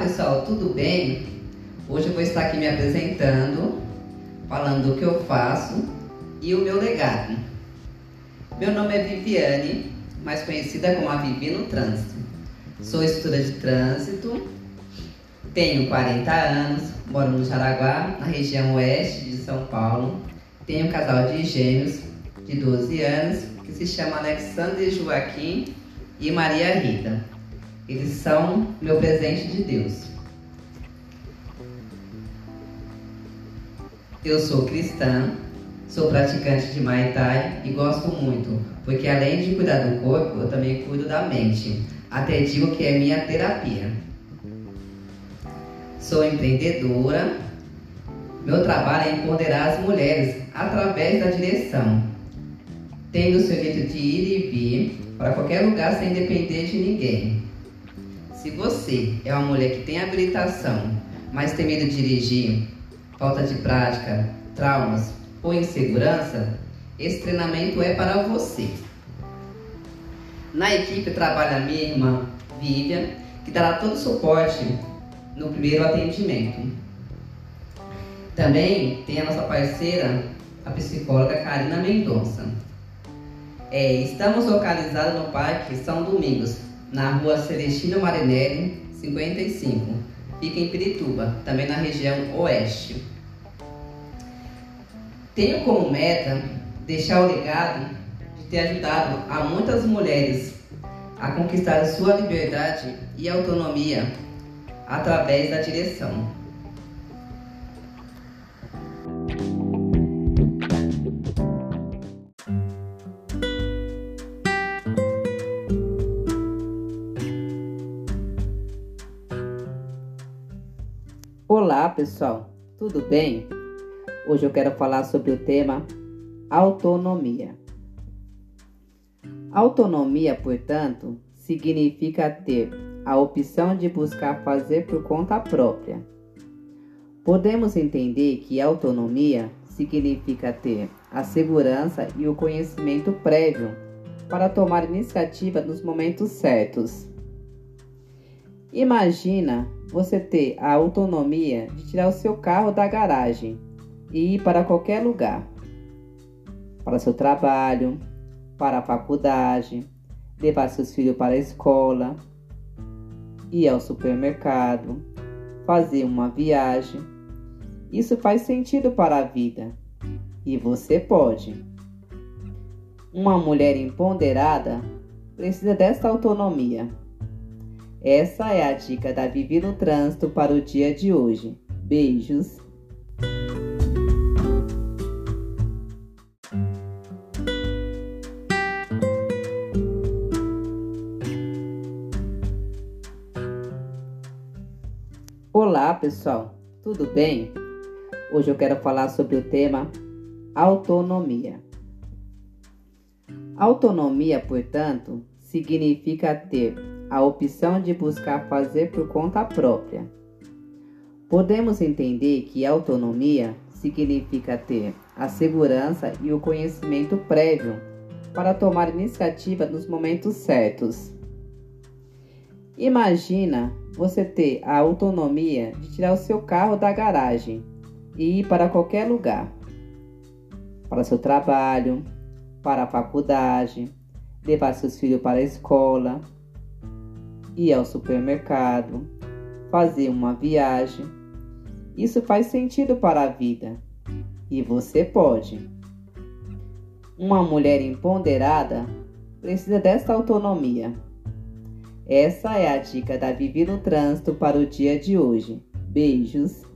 pessoal, tudo bem? Hoje eu vou estar aqui me apresentando, falando do que eu faço e o meu legado. Meu nome é Viviane, mais conhecida como a Vivi no Trânsito. Sou estuda de trânsito, tenho 40 anos, moro no Jaraguá, na região oeste de São Paulo. Tenho um casal de gêmeos de 12 anos que se chama Alexandre Joaquim e Maria Rita. Eles são meu presente de Deus. Eu sou cristã, sou praticante de Muay Thai e gosto muito, porque além de cuidar do corpo, eu também cuido da mente. Até digo que é minha terapia. Sou empreendedora. Meu trabalho é empoderar as mulheres através da direção. Tenho o seu jeito de ir e vir para qualquer lugar sem depender de ninguém. Se você é uma mulher que tem habilitação, mas tem medo de dirigir, falta de prática, traumas ou insegurança, esse treinamento é para você. Na equipe trabalha a minha irmã Vivian, que dará todo o suporte no primeiro atendimento. Também tem a nossa parceira, a psicóloga Karina Mendonça. É, estamos localizados no Parque São Domingos, na rua Celestino Marinelli, 55. Fica em Pirituba, também na região oeste. Tenho como meta deixar o legado de ter ajudado a muitas mulheres a conquistar sua liberdade e autonomia através da direção. Olá pessoal, tudo bem? Hoje eu quero falar sobre o tema autonomia. Autonomia, portanto, significa ter a opção de buscar fazer por conta própria. Podemos entender que autonomia significa ter a segurança e o conhecimento prévio para tomar iniciativa nos momentos certos. Imagina você ter a autonomia de tirar o seu carro da garagem e ir para qualquer lugar. Para seu trabalho, para a faculdade, levar seus filhos para a escola, ir ao supermercado, fazer uma viagem. Isso faz sentido para a vida e você pode. Uma mulher empoderada precisa dessa autonomia essa é a dica da Vivi no Trânsito para o dia de hoje. Beijos! Olá pessoal, tudo bem? Hoje eu quero falar sobre o tema autonomia. Autonomia, portanto, significa ter a opção de buscar fazer por conta própria. Podemos entender que autonomia significa ter a segurança e o conhecimento prévio para tomar iniciativa nos momentos certos. Imagina você ter a autonomia de tirar o seu carro da garagem e ir para qualquer lugar. Para seu trabalho, para a faculdade, levar seus filhos para a escola, ir ao supermercado, fazer uma viagem. Isso faz sentido para a vida e você pode. Uma mulher empoderada precisa dessa autonomia. Essa é a dica da Vivi no Trânsito para o dia de hoje. Beijos!